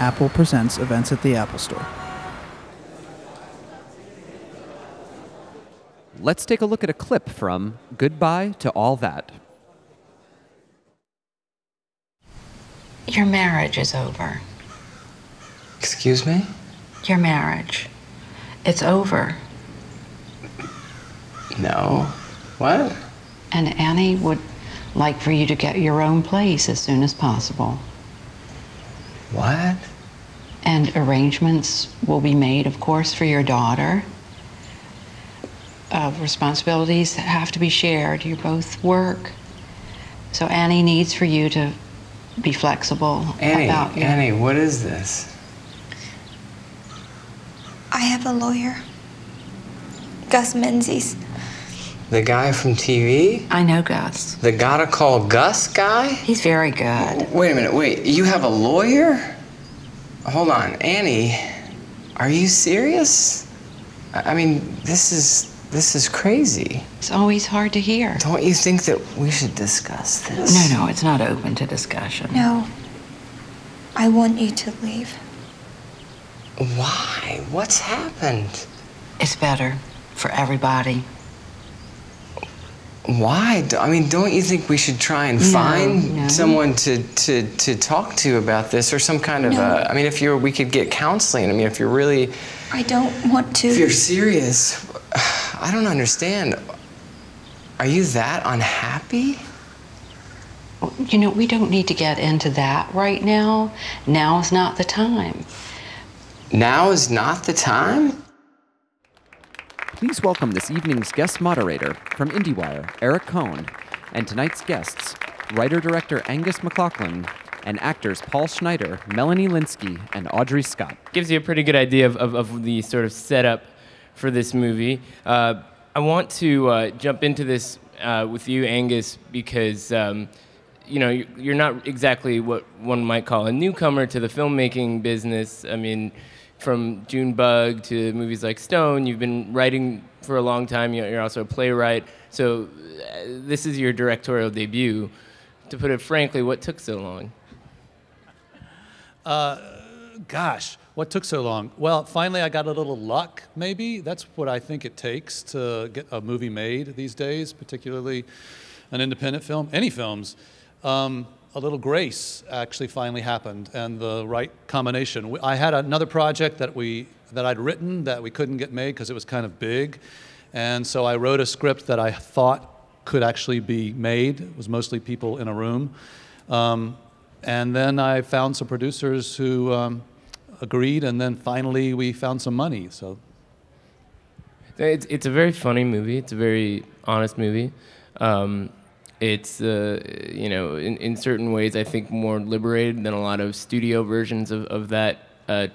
Apple Presents events at the Apple Store. Let's take a look at a clip from Goodbye to All That. Your marriage is over. Excuse me? Your marriage. It's over. No. What? And Annie would like for you to get your own place as soon as possible. What? And arrangements will be made, of course, for your daughter. Uh, responsibilities that have to be shared. You both work. So Annie needs for you to be flexible Annie, about your... Annie, what is this? I have a lawyer. Gus Menzies. The guy from TV? I know Gus. The gotta call Gus guy? He's very good. Wait a minute, wait. You have a lawyer? Hold on, Annie. Are you serious? I I mean, this is this is crazy. It's always hard to hear. Don't you think that we should discuss this? No, no, it's not open to discussion. No. I want you to leave. Why? What's happened? It's better for everybody. Why? I mean, don't you think we should try and No, find no. someone to, to, to talk to about this or some kind of No. a, I mean, if you're, we could get counseling. I mean, if you're really, I don't want to. if you're serious, I don't understand. Are you that unhappy? You know, we don't need to get into that right now. Now is not the time. Now is not the time? Please welcome this evening's guest moderator from IndieWire, Eric Kohn, and tonight's guests, writer-director Angus MacLachlan and actors Paul Schneider, Melanie Lynskey, and Audrey Scott. gives you a pretty good idea of, of, of the sort of setup for this movie. Uh, I want to uh, jump into this uh, with you, Angus, because um, you know you- you're not exactly what one might call a newcomer to the filmmaking business. I mean, from Junebug to movies like Stone, you've been writing for a long time. You're also a playwright, so uh, this is your directorial debut. To put it frankly, what took so long? Gosh, what took so long? Well, finally, I got a little luck, maybe. That's what I think it takes to get a movie made these days, particularly an independent film, any films. Um, a little grace actually finally happened, and the right combination. I had another project that, we, that I'd written that we couldn't get made because it was kind of big. And so I wrote a script that I thought could actually be made. It was mostly people in a room. Um, and then I found some producers who um, agreed, and then finally we found some money. So It's, it's a very funny movie. It's a very honest movie. Um, it's, uh, you know, in, in certain ways, I think more liberated than a lot of studio versions of, of that uh,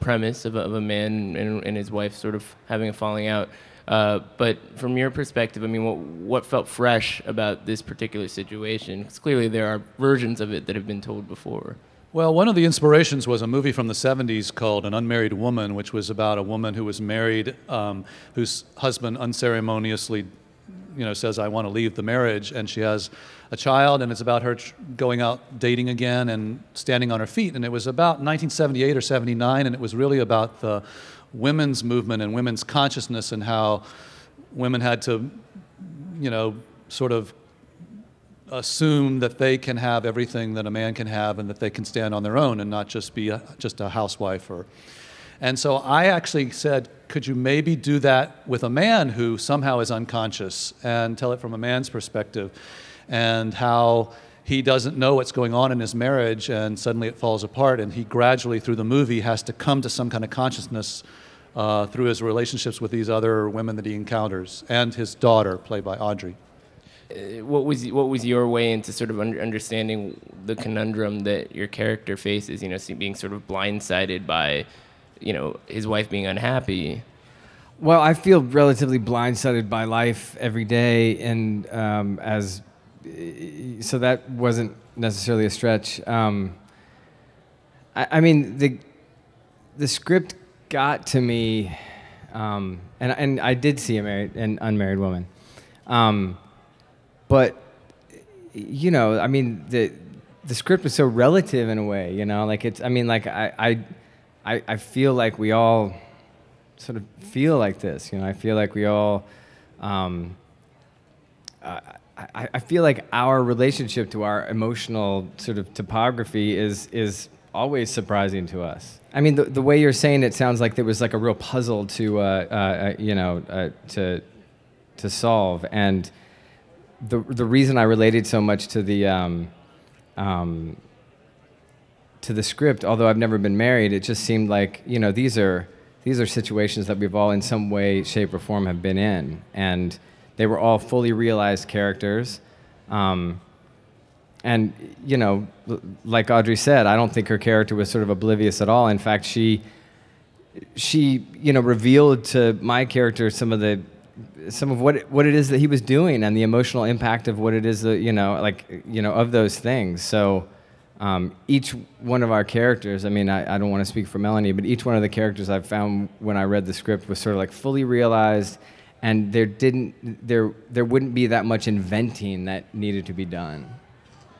premise of a, of a man and, and his wife sort of having a falling out. Uh, but from your perspective, I mean, what, what felt fresh about this particular situation? Because clearly there are versions of it that have been told before. Well, one of the inspirations was a movie from the 70s called An Unmarried Woman, which was about a woman who was married, um, whose husband unceremoniously, you know, says, I want to leave the marriage, and she has a child, and it's about her going out dating again and standing on her feet. And it was about 1978 or 79, and it was really about the women's movement and women's consciousness and how women had to, you know, sort of assume that they can have everything that a man can have and that they can stand on their own and not just be a, just a housewife or and so I actually said could you maybe do that with a man who somehow is unconscious and tell it from a man's perspective and how he doesn't know what's going on in his marriage and suddenly it falls apart and he gradually through the movie has to come to some kind of consciousness uh, through his relationships with these other women that he encounters and his daughter played by audrey what was what was your way into sort of understanding the conundrum that your character faces? You know, being sort of blindsided by, you know, his wife being unhappy. Well, I feel relatively blindsided by life every day, and um, as so that wasn't necessarily a stretch. Um, I, I mean, the the script got to me, um, and and I did see a married an unmarried woman, um, but you know, I mean the the script was so relative in a way, you know. Like it's, I mean, like I, I, I, I feel like we all sort of feel like this, you know. I feel like we all. Um, I, I, feel like our relationship to our emotional sort of topography is is always surprising to us. I mean, the, the way you're saying it sounds like there was like a real puzzle to, uh, uh, uh, you know, uh, to, to solve. And the, the reason I related so much to the, um, um, to the script, although I've never been married, it just seemed like, you know, these are, these are situations that we've all in some way, shape, or form have been in. And they were all fully realized characters. Um, and you know, like Audrey said, I don't think her character was sort of oblivious at all. In fact, she she you know revealed to my character some of the some of what what it is that he was doing and the emotional impact of what it is that you know like you know of those things. So um, each one of our characters, I mean, I, I don't want to speak for Melanie, but each one of the characters I've found when I read the script was sort of like fully realized, and there didn't there there wouldn't be that much inventing that needed to be done.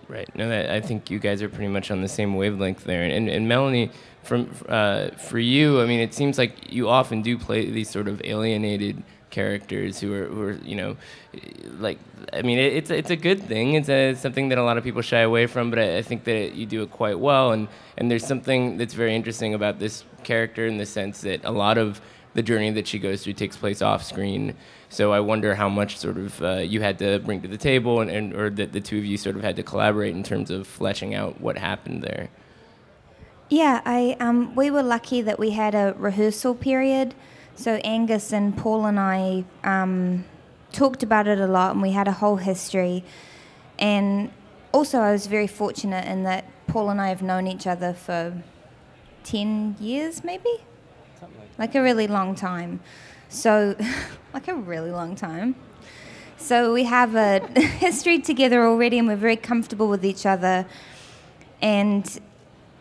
Right. No, that, I think you guys are pretty much on the same wavelength there. And, and Melanie, from uh, for you, I mean, it seems like you often do play these sort of alienated characters who are, who are you know, like, I mean, it, it's it's a good thing. It's a, something that a lot of people shy away from, but I, I think that you do it quite well. And and there's something that's very interesting about this character in the sense that a lot of the journey that she goes through takes place off screen. So I wonder how much sort of uh, you had to bring to the table, and, and or that the two of you sort of had to collaborate in terms of fleshing out what happened there. Yeah, I um, we were lucky that we had a rehearsal period. So Angus and Paul and I um, talked about it a lot, and we had a whole history. And also, I was very fortunate in that Paul and I have known each other for ten years, maybe, like, like a really long time. So, like a really long time. So we have a history together already, and we're very comfortable with each other. And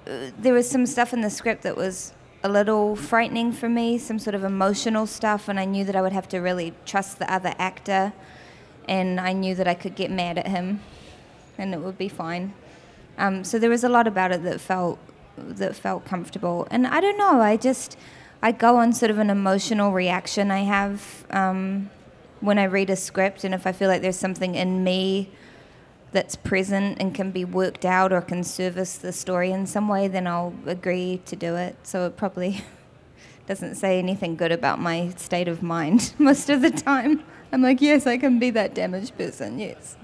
uh, there was some stuff in the script that was a little frightening for me, some sort of emotional stuff, and I knew that I would have to really trust the other actor, and I knew that I could get mad at him, and it would be fine. Um, so there was a lot about it that felt that felt comfortable, and I don't know, I just I go on sort of an emotional reaction I have um, when I read a script, and if I feel like there's something in me that's present and can be worked out or can service the story in some way, then I'll agree to do it. So it probably doesn't say anything good about my state of mind most of the time. I'm like, yes, I can be that damaged person, yes.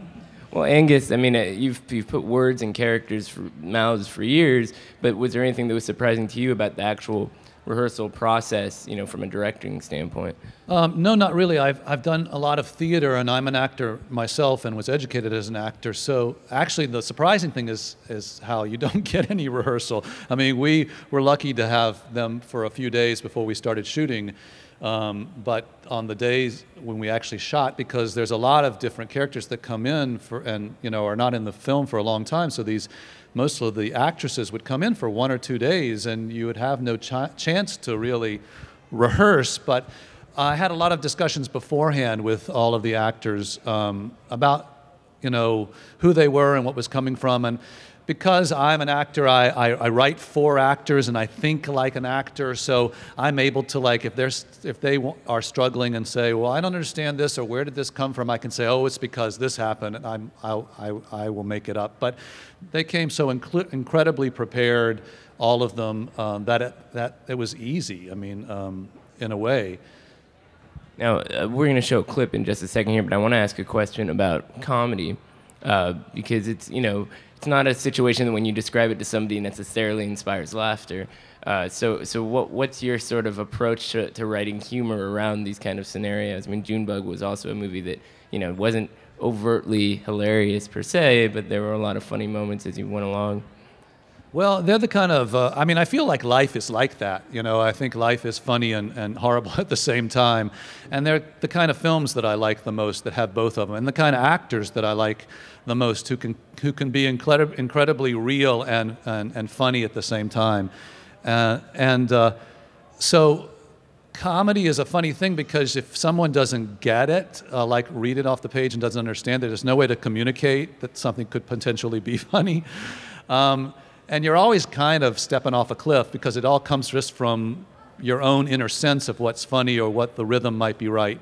Well, Angus, I mean, uh, you've, you've put words and characters for mouths for years, but was there anything that was surprising to you about the actual rehearsal process, you know, from a directing standpoint? Um, no, not really. I've, I've done a lot of theater, and I'm an actor myself and was educated as an actor. So actually, the surprising thing is, is how you don't get any rehearsal. I mean, we were lucky to have them for a few days before we started shooting. Um, but on the days when we actually shot, because there's a lot of different characters that come in for, and you know are not in the film for a long time, so these most of the actresses would come in for one or two days, and you would have no ch- chance to really rehearse. But I had a lot of discussions beforehand with all of the actors um, about, you know, who they were and what was coming from, and because I'm an actor, I, I, I, write for actors and I think like an actor. So I'm able to like if there's if they are struggling and say, well, I don't understand this or where did this come from, I can say, oh, it's because this happened, and I'm I'll, I I will make it up. But they came so inc- incredibly prepared, all of them, um, that it, that it was easy. I mean, um, in a way. Now uh, we're going to show a clip in just a second here, but I want to ask a question about comedy. Uh, because it's you know it's not a situation that when you describe it to somebody necessarily inspires laughter. Uh, so, so what, what's your sort of approach to, to writing humor around these kind of scenarios? I mean, Junebug was also a movie that you know wasn't overtly hilarious per se, but there were a lot of funny moments as you went along. Well, they're the kind of, uh, I mean, I feel like life is like that. You know, I think life is funny and, and horrible at the same time. And they're the kind of films that I like the most that have both of them, and the kind of actors that I like the most who can, who can be incredi- incredibly real and, and, and funny at the same time. Uh, and uh, so comedy is a funny thing because if someone doesn't get it, uh, like read it off the page and doesn't understand it, there's no way to communicate that something could potentially be funny. Um, and you're always kind of stepping off a cliff because it all comes just from your own inner sense of what's funny or what the rhythm might be right.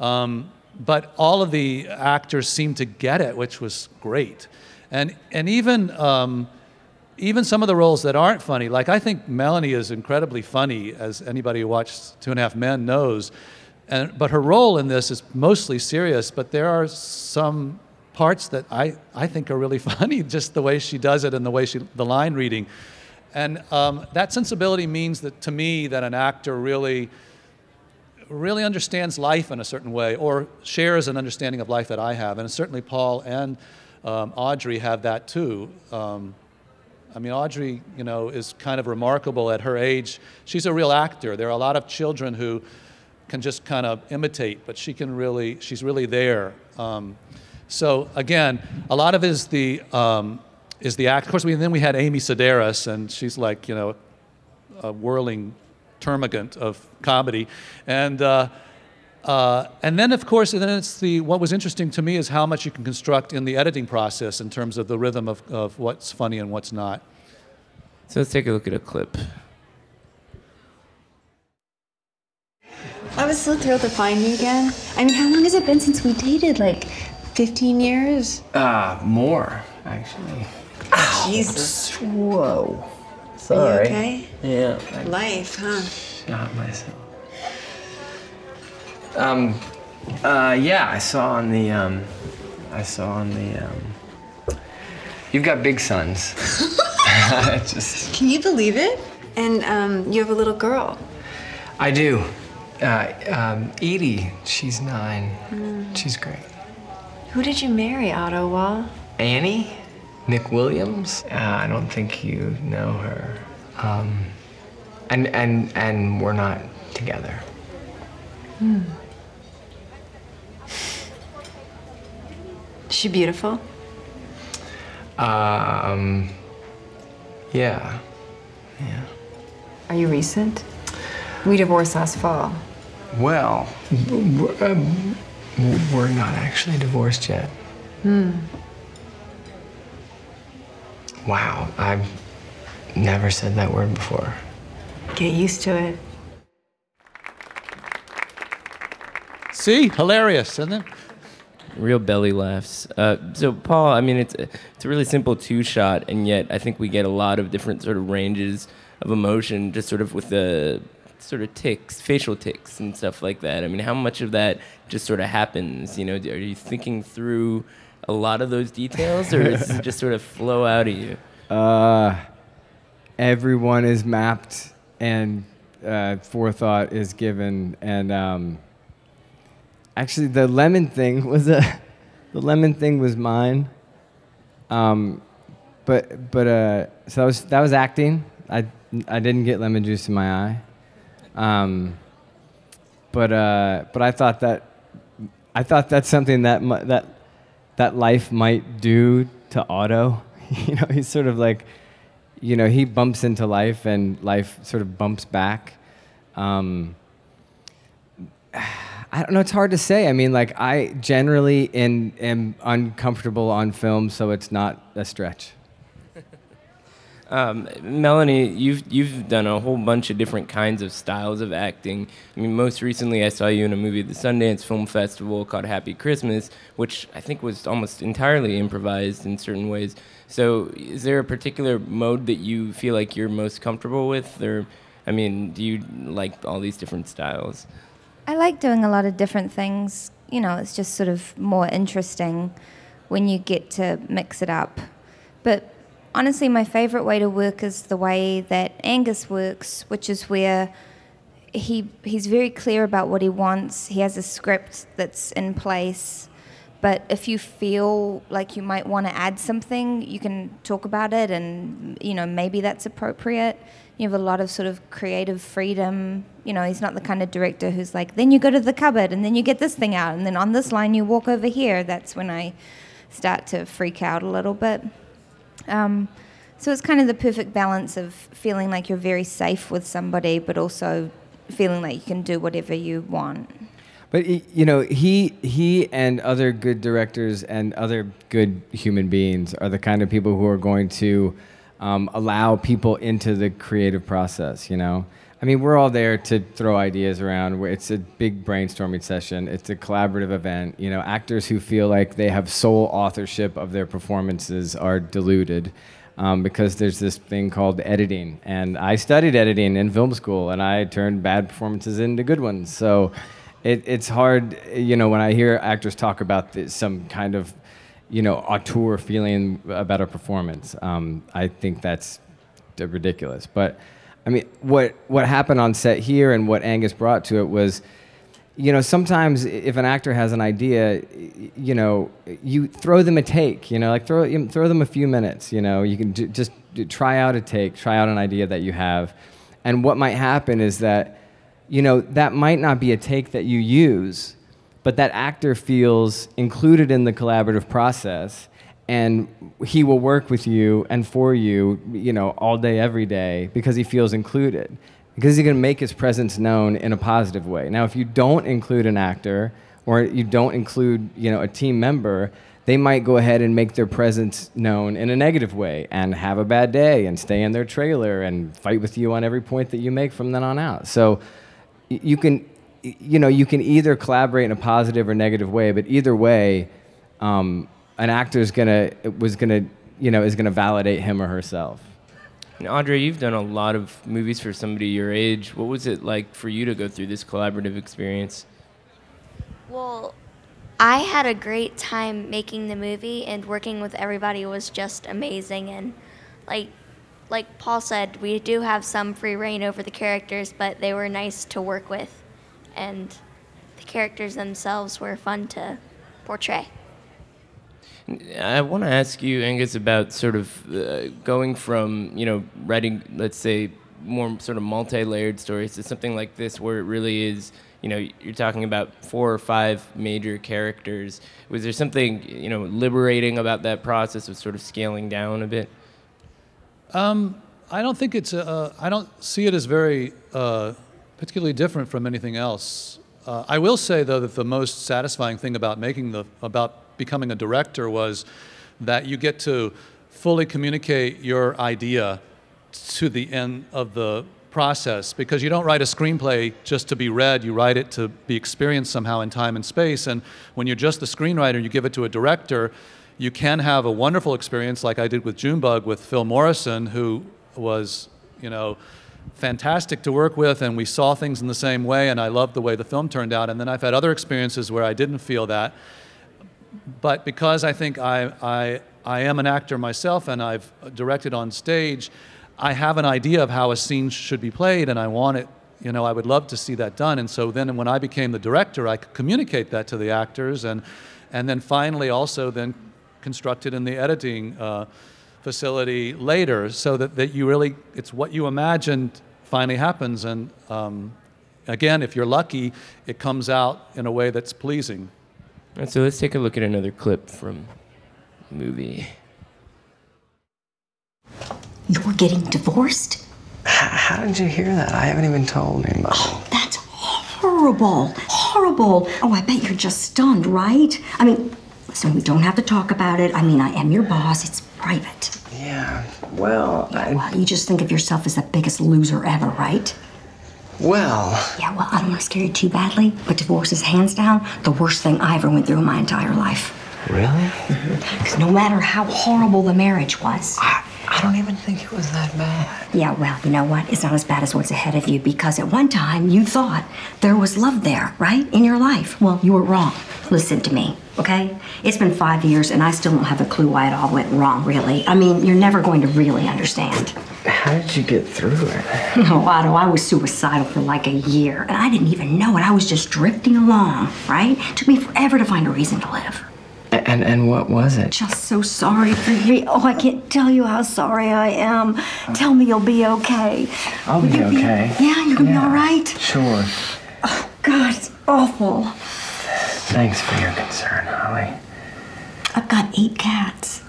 Um, but all of the actors seemed to get it, which was great. And, and even, um, even some of the roles that aren't funny, like I think Melanie is incredibly funny, as anybody who watched Two and a Half Men knows. And, but her role in this is mostly serious, but there are some parts that I, I think are really funny, just the way she does it and the way she, the line reading. And um, that sensibility means that to me that an actor really really understands life in a certain way or shares an understanding of life that I have. And certainly Paul and um, Audrey have that too. Um, I mean, Audrey, you know, is kind of remarkable at her age. She's a real actor. There are a lot of children who can just kind of imitate, but she can really, she's really there. Um, so again, a lot of it is the, um, is the act. Of course, we, then we had Amy Sedaris, and she's like, you know, a whirling termagant of comedy. And, uh, uh, and then, of course, and then it's the, what was interesting to me is how much you can construct in the editing process in terms of the rhythm of, of what's funny and what's not. So let's take a look at a clip. I was so thrilled to find you again. I mean, how long has it been since we dated? Like 15 years? Uh, more, actually. Jesus. Whoa. Are Sorry. you okay? Yeah. I Life, huh? shot myself. Um, uh, yeah, I saw on the, um, I saw on the, um, you've got big sons. Just, Can you believe it? And um, you have a little girl. I do. Uh, um, Edie, she's nine. She's great. Who did you marry, Otto Wall? Annie, Nick Williams. Uh, I don't think you know her. Um, and and and we're not together. Is she beautiful? Um, yeah, yeah. Are you recent? We divorced last fall. Well, w- w- um, w- we're not actually divorced yet. Hmm. Wow, I've never said that word before. Get used to it. See? Hilarious, isn't it? Real belly laughs. Uh, so, Paul, I mean, it's a, it's a really simple two shot, and yet I think we get a lot of different sort of ranges of emotion, just sort of with the sort of ticks, facial ticks, and stuff like that. I mean, how much of that just sort of happens? You know, are you thinking through a lot of those details, or does it just sort of flow out of you? Uh, everyone is mapped and uh, forethought is given. And um, actually, the lemon thing was a the lemon thing was mine. Um, but but uh, so that was that was acting. I I didn't get lemon juice in my eye. Um, but uh, but I thought that I thought that's something that that that life might do to Otto. you know, he's sort of like, you know, he bumps into life and life sort of bumps back. Um, I don't know. It's hard to say. I mean, like I generally in, am uncomfortable on film, so it's not a stretch. Um, Melanie, you've you've done a whole bunch of different kinds of styles of acting. I mean, most recently I saw you in a movie at the Sundance Film Festival called Happy Christmas, which I think was almost entirely improvised in certain ways. So, is there a particular mode that you feel like you're most comfortable with, or, I mean, do you like all these different styles? I like doing a lot of different things. You know, it's just sort of more interesting when you get to mix it up. But honestly, my favorite way to work is the way that Angus works, which is where he he's very clear about what he wants. He has a script that's in place. But if you feel like you might want to add something, you can talk about it, and you know maybe that's appropriate. You have a lot of sort of creative freedom. You know, he's not the kind of director who's like, then you go to the cupboard, and then you get this thing out, and then on this line you walk over here. That's when I start to freak out a little bit. Um, so it's kind of the perfect balance of feeling like you're very safe with somebody, but also feeling like you can do whatever you want. but you know, he he and other good directors and other good human beings are the kind of people who are going to um, allow people into the creative process. You know, I mean, we're all there to throw ideas around. It's a big brainstorming session. It's a collaborative event. You know, actors who feel like they have sole authorship of their performances are deluded. Um, because there's this thing called editing, and I studied editing in film school, and I turned bad performances into good ones. So, it, it's hard, you know, when I hear actors talk about this, some kind of, you know, auteur feeling about a performance. Um, I think that's ridiculous. But I mean, what what happened on set here and what Angus brought to it was, you know, sometimes if an actor has an idea, you know, you throw them a take. You know, like throw throw them a few minutes. You know, you can d- just try out a take, try out an idea that you have, and what might happen is that, you know, that might not be a take that you use, but that actor feels included in the collaborative process and he will work with you and for you, you know, all day, every day because he feels included. Because he can make his presence known in a positive way. Now, if you don't include an actor or you don't include, you know, a team member, they might go ahead and make their presence known in a negative way and have a bad day and stay in their trailer and fight with you on every point that you make from then on out. So you can, you know, you can either collaborate in a positive or negative way, but either way, um, an actor is gonna was gonna you know is gonna validate him or herself. And Audrey, you've done a lot of movies for somebody your age. What was it like for you to go through this collaborative experience? Well, I had a great time making the movie, and working with everybody was just amazing. And like, like Paul said, we do have some free reign over the characters, but they were nice to work with, and the characters themselves were fun to portray. I want to ask you, Angus, about sort of uh, going from you know writing, let's say, more sort of multi-layered stories to something like this, where it really is. You know, you're talking about four or five major characters. Was there something you know liberating about that process of sort of scaling down a bit? Um, I don't think it's. I don't see it as very uh, particularly different from anything else. Uh, I will say though that the most satisfying thing about making the about becoming a director was that you get to fully communicate your idea to the end of the process because you don't write a screenplay just to be read. You write it to be experienced somehow in time and space. And when you're just the screenwriter you give it to a director you can have a wonderful experience like I did with Junebug with Phil Morrison who was you know fantastic to work with and we saw things in the same way and I loved the way the film turned out. And then I've had other experiences where I didn't feel that but because I think I, I, I am an actor myself and I've directed on stage, I have an idea of how a scene should be played and I want it, you know, I would love to see that done. And so then when I became the director, I could communicate that to the actors and, and then finally also then constructed in the editing uh, facility later so that, that you really, it's what you imagined finally happens. And um, again, if you're lucky, it comes out in a way that's pleasing. And so let's take a look at another clip from the movie. You're getting divorced? How did you hear that? I haven't even told anybody. Oh, that's horrible. Horrible. Oh, I bet you're just stunned, right? I mean, listen, we don't have to talk about it. I mean, I am your boss. It's private. Yeah, well, I, Well, you just think of yourself as the biggest loser ever, right? Well, Yeah, well, I don't want to scare you too badly, but divorce is hands down the worst thing I ever went through in my entire life. really? Mm-hmm. Because no matter how horrible the marriage was. I, I don't even think it was that bad. Yeah, well, you know what? It's not as bad as what's ahead of you because at one time you thought there was love there, right? In your life. Well, you were wrong. Listen to me, okay? It's been five years and I still don't have a clue why it all went wrong, really. I mean, you're never going to really understand. How did you get through it? No, oh, Otto, I was suicidal for like a year and I didn't even know it. I was just drifting along, right? It took me forever to find a reason to live. And and what was it? Just so sorry for you. Oh, I can't tell you how sorry I am. Tell me you'll be okay. I'll Will be you okay. yeah, you're gonna be all right. Sure. Oh God, it's awful. Thanks for your concern, Holly. I've got eight cats.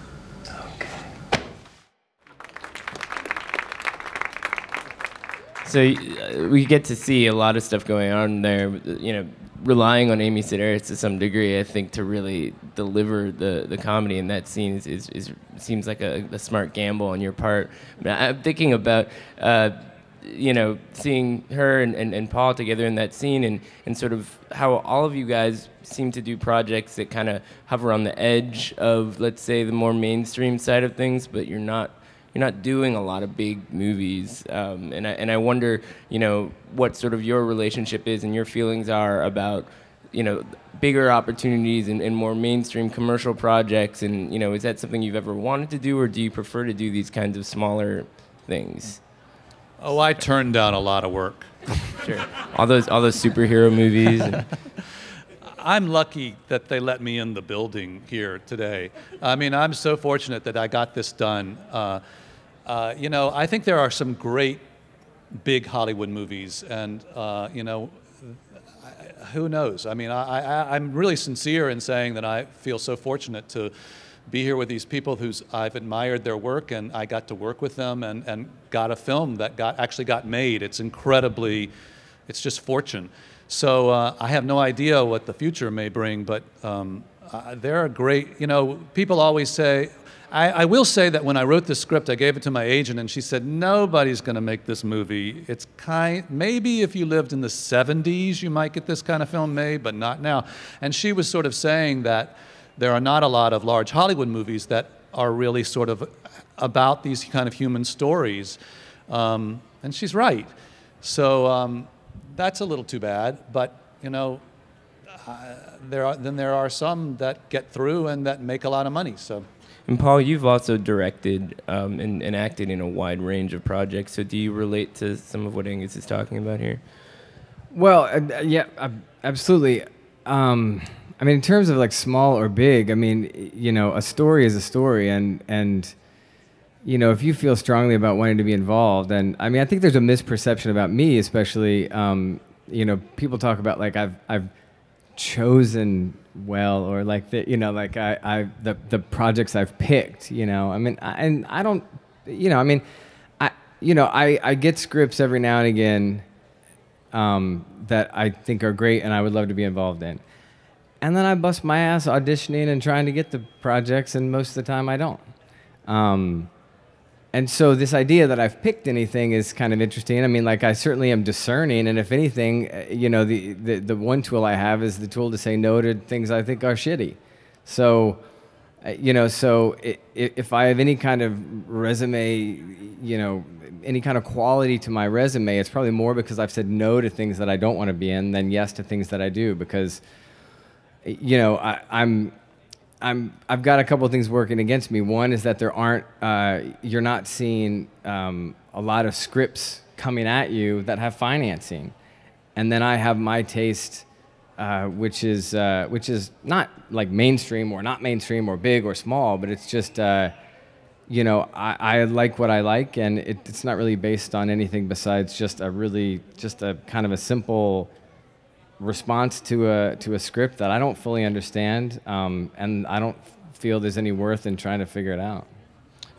Okay. So uh, we get to see a lot of stuff going on there. You know, relying on Amy Sedaris to some degree, I think, to really deliver the, the comedy in that scene is, is, is seems like a, a, smart gamble on your part. I'm thinking about, uh, you know, seeing her and, and, and Paul together in that scene and, and sort of how all of you guys seem to do projects that kind of hover on the edge of, let's say, the more mainstream side of things, but you're not you're not doing a lot of big movies, um, and I and I wonder, you know, what sort of your relationship is and your feelings are about, you know, bigger opportunities and, and more mainstream commercial projects, and you know, is that something you've ever wanted to do, or do you prefer to do these kinds of smaller things? Oh, I turned down a lot of work. sure, all those all those superhero movies. And... I'm lucky that they let me in the building here today. I mean, I'm so fortunate that I got this done. Uh, uh, you know, I think there are some great big Hollywood movies, and uh, you know, who knows? I mean, I, I'm really sincere in saying that I feel so fortunate to be here with these people whose I've admired their work, and I got to work with them, and, and got a film that got actually got made. It's incredibly, it's just fortune. So uh, I have no idea what the future may bring, but um, uh, they're a great, you know, people always say, I, I, will say that when I wrote this script, I gave it to my agent, and she said, nobody's going to make this movie. It's kind, maybe if you lived in the 70s, you might get this kind of film made, but not now. And she was sort of saying that there are not a lot of large Hollywood movies that are really sort of about these kind of human stories. Um, and she's right. So, um, that's a little too bad, but you know, uh, there are, then there are some that get through and that make a lot of money. So. And Paul, you've also directed um, and, and, acted in a wide range of projects. So do you relate to some of what Angus is talking about here? Well, uh, yeah, uh, absolutely. Um, I mean, in terms of like small or big, I mean, you know, a story is a story, and and you know, if you feel strongly about wanting to be involved, and I mean, I think there's a misperception about me, especially, um, you know, people talk about like I've I've chosen well, or like the, you know, like I, I the the projects I've picked, you know, I mean, I, and I don't, you know, I mean, I, you know, I I get scripts every now and again um, that I think are great, and I would love to be involved in, and then I bust my ass auditioning and trying to get the projects, and most of the time I don't. Um, and so this idea that I've picked anything is kind of interesting. I mean, like I certainly am discerning, and if anything, uh, you know, the, the the one tool I have is the tool to say no to things I think are shitty. So, uh, you know, so if I have any kind of resume, you know, any kind of quality to my resume, it's probably more because I've said no to things that I don't want to be in than yes to things that I do. Because, you know, I, I'm I'm I've got a couple of things working against me. One is that there aren't uh, you're not seeing um, a lot of scripts coming at you that have financing, and then I have my taste, uh, which is uh, which is not like mainstream or not mainstream or big or small, but it's just. Uh, you know, I, I like what I like, and it, it's not really based on anything besides just a really, just a kind of a simple response to a to a script that I don't fully understand, um, and I don't feel there's any worth in trying to figure it out.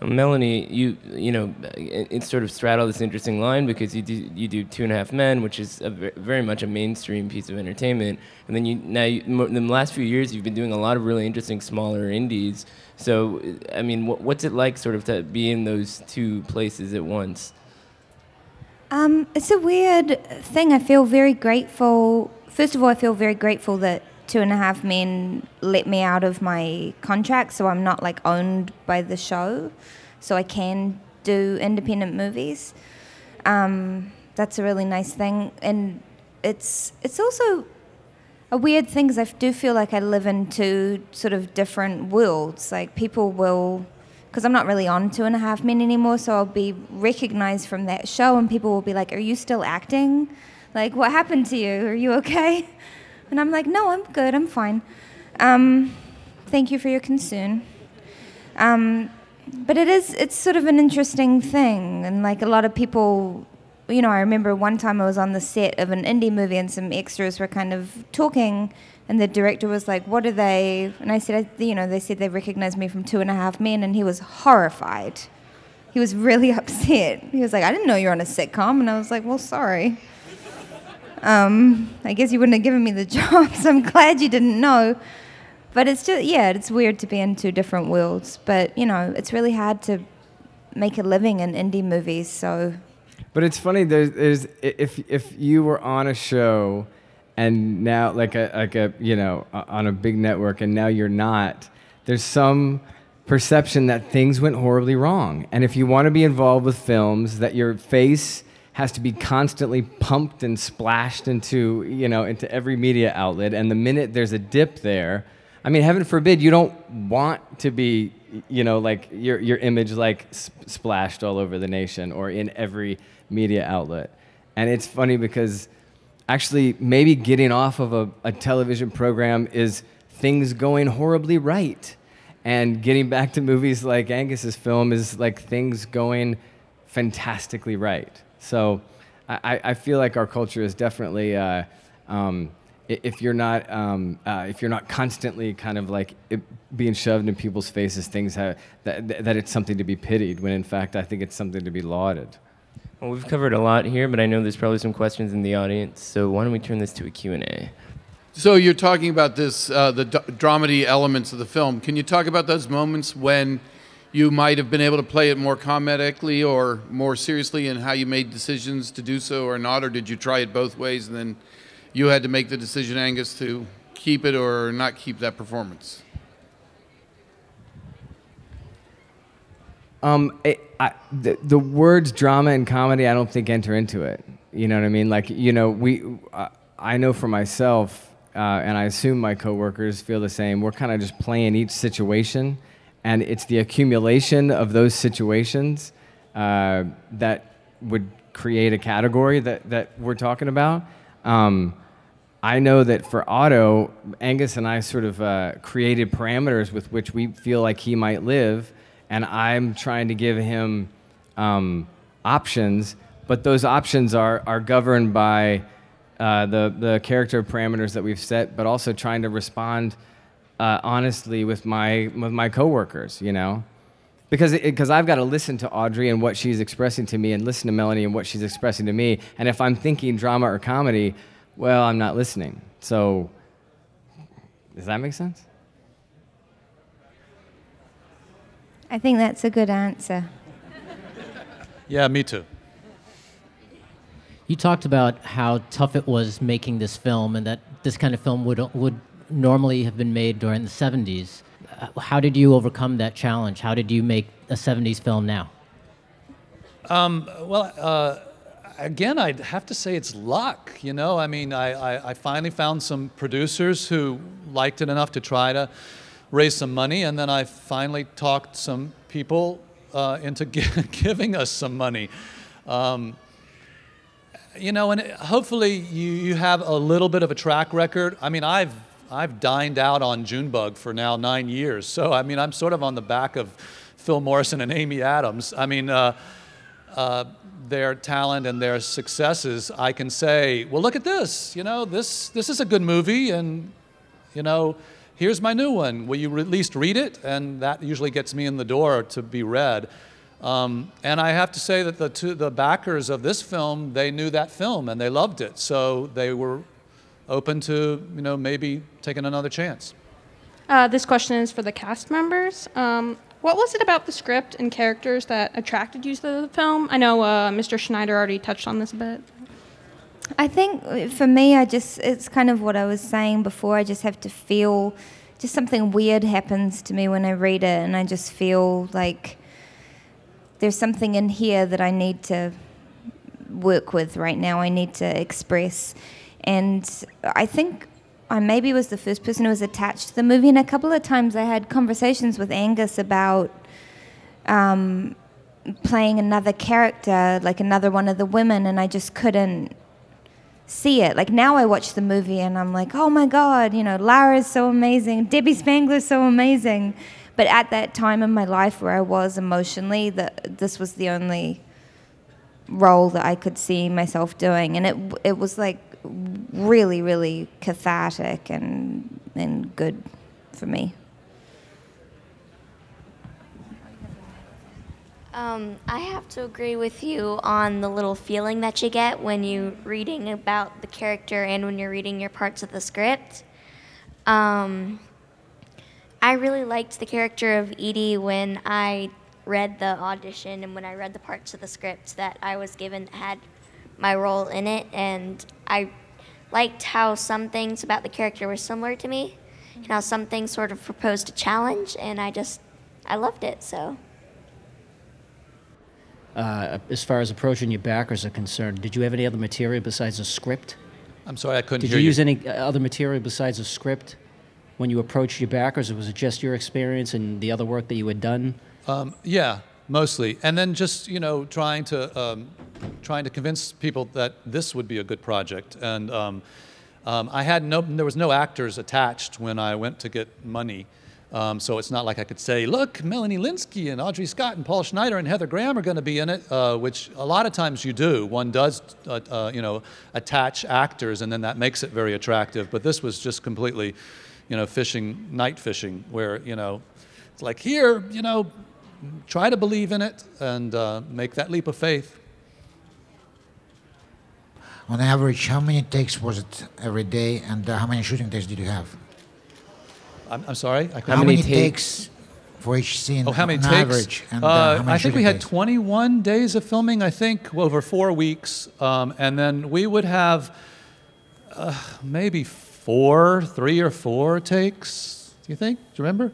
Melanie, you you know, it, sort of straddle this interesting line because you do you do Two and a Half Men, which is a, very much a mainstream piece of entertainment, and then you now you, in the last few years you've been doing a lot of really interesting smaller indies. So I mean, what, what's it like sort of to be in those two places at once? Um, it's a weird thing. I feel very grateful first of all, I feel very grateful that Two and a Half Men let me out of my contract, so I'm not like owned by the show, so I can do independent movies. Um, that's a really nice thing, and it's it's also a weird thing because I do feel like I live in two sort of different worlds. Like people will, because I'm not really on Two and a Half Men anymore, so I'll be recognized from that show, and people will be like, "Are you still acting?" Like, what happened to you? Are you okay? And I'm like, no, I'm good. I'm fine. Um, thank you for your concern. Um, but it is, it's sort of an interesting thing. And like a lot of people, you know, I remember one time I was on the set of an indie movie and some extras were kind of talking and the director was like, "What are they?" And I said, "You know, they said they recognized me from Two and a Half Men," and he was horrified. He was really upset. He was like, "I didn't know you were on a sitcom," and I was like, "Well, sorry." Um, I guess you wouldn't have given me the job, so I'm glad you didn't know. But it's just, yeah, it's weird to be in two different worlds. But, you know, it's really hard to make a living in indie movies, so. But it's funny. There's, there's if if you were on a show, and now like a like a you know on a big network, and now you're not. There's some perception that things went horribly wrong, and if you want to be involved with films, that your face has to be constantly pumped and splashed into you know into every media outlet, and the minute there's a dip there. I mean, heaven forbid you don't want to be, you know, like your your image like sp- splashed all over the nation or in every media outlet. And it's funny because actually maybe getting off of a, a television program is things going horribly right. And getting back to movies like Angus's film is like things going fantastically right. So I, I feel like our culture is definitely uh, um, if you're not um, uh, if you're not constantly kind of like being shoved in people's faces things have, that, that it's something to be pitied when in fact I think it's something to be lauded. Well, we've covered a lot here, but I know there's probably some questions in the audience. So why don't we turn this to a Q&A? So you're talking about this, uh, the d- dramedy elements of the film. Can you talk about those moments when you might have been able to play it more comedically or more seriously, and how you made decisions to do so or not, or did you try it both ways and then you had to make the decision, Angus, to keep it or not keep that performance? Um, it, I, the, the words drama and comedy, I don't think enter into it. You know what I mean? Like, you know, we, uh, I know for myself, uh, and I assume my coworkers feel the same. We're kind of just playing each situation, and it's the accumulation of those situations uh, that would create a category that, that we're talking about. Um, I know that for Otto, Angus and I sort of uh, created parameters with which we feel like he might live, and I'm trying to give him um, options, but those options are, are governed by uh, the, the character parameters that we've set, but also trying to respond uh, honestly with my, with my coworkers, you know? Because because I've got to listen to Audrey and what she's expressing to me, and listen to Melanie and what she's expressing to me. And if I'm thinking drama or comedy, well, I'm not listening. So, does that make sense? I think that's a good answer. Yeah, me too. You talked about how tough it was making this film, and that this kind of film would would normally have been made during the 70s. Uh, how did you overcome that challenge? How did you make a 70s film now? Um, well, uh, again, I'd have to say it's luck. You know, I mean, I, I, I, finally found some producers who liked it enough to try to raise some money, and then I finally talked some people uh, into giving us some money. Um, you know, and hopefully you, you have a little bit of a track record. I mean, I've I've dined out on Junebug for now nine years. So, I mean, I'm sort of on the back of Phil Morrison and Amy Adams. I mean, uh, uh, their talent and their successes, I can say, well, look at this. You know, this, this is a good movie, and, you know, here's my new one. Will you at least read it? And that usually gets me in the door to be read. Um, and I have to say that the, two, the backers of this film, they knew that film and they loved it. So they were open to you know maybe taking another chance. Uh, this question is for the cast members. Um, what was it about the script and characters that attracted you to the film? I know uh, Mr. Schneider already touched on this a bit. I think uh, for me, I just it's kind of what I was saying before. I just have to feel, just something weird happens to me when I read it, and I just feel like there's something in here that I need to work with right now. I need to express and I think I maybe was the first person who was attached to the movie. And a couple of times I had conversations with Angus about um, playing another character, like another one of the women, and I just couldn't see it. Like now I watch the movie and I'm like, oh my God, you know, Lara is so amazing, Debbie Spangler is so amazing. But at that time in my life where I was emotionally, that this was the only role that I could see myself doing, and it it was like really, really cathartic and and good for me. Um, I have to agree with you on the little feeling that you get when you're reading about the character and when you're reading your parts of the script. Um, I really liked the character of Edie when I read the audition and when I read the parts of the script that I was given that had my role in it, and I liked how some things about the character were similar to me, and how some things sort of proposed a challenge, and I just I loved it so. Uh, as far as approaching your backers are concerned, did you have any other material besides a script? I'm sorry, I couldn't Did hear you you. use any uh, other material besides a script when you approached your backers, or was it just your experience and the other work that you had done? Um, yeah, mostly, and then just you know trying to um, trying to convince people that this would be a good project. And um, um, I had no, there was no actors attached when I went to get money. Um, so it's not like I could say, look, Melanie Lynskey and Audrey Scott and Paul Schneider and Heather Graham are going to be in it, uh, which a lot of times you do. One does, uh, uh, you know, attach actors, and then that makes it very attractive. But this was just completely, you know, fishing, night fishing, where you know, it's like here, you know, try to believe in it and uh, make that leap of faith. On average, how many takes was it every day, and uh, how many shooting days did you have? I'm, I'm sorry. I How, many, takes for each scene Oh, how many on takes? average? And, uh, Uh, how I think we had days? 21 days of filming. I think over four weeks, um, and then we would have uh, maybe four, three or four takes. Do you think? Do you remember?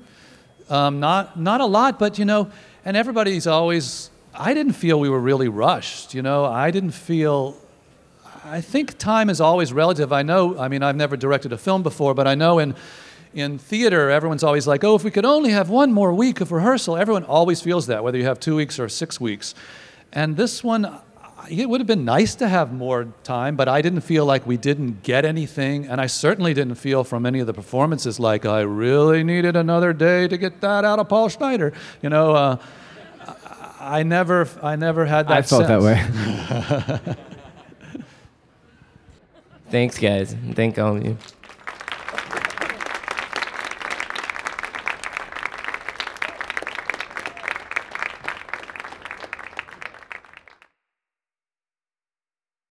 Um, not not a lot, but you know, and everybody's always. I didn't feel we were really rushed. You know, I didn't feel. I think time is always relative. I know. I mean, I've never directed a film before, but I know in in theater, everyone's always like, oh, if we could only have one more week of rehearsal. Everyone always feels that, whether you have two weeks or six weeks. And this one, it would have been nice to have more time, but I didn't feel like we didn't get anything. And I certainly didn't feel from any of the performances like I really needed another day to get that out of Paul Schneider. You know, uh, I never, I never had that I felt that way. Thanks, guys. Thank all of you.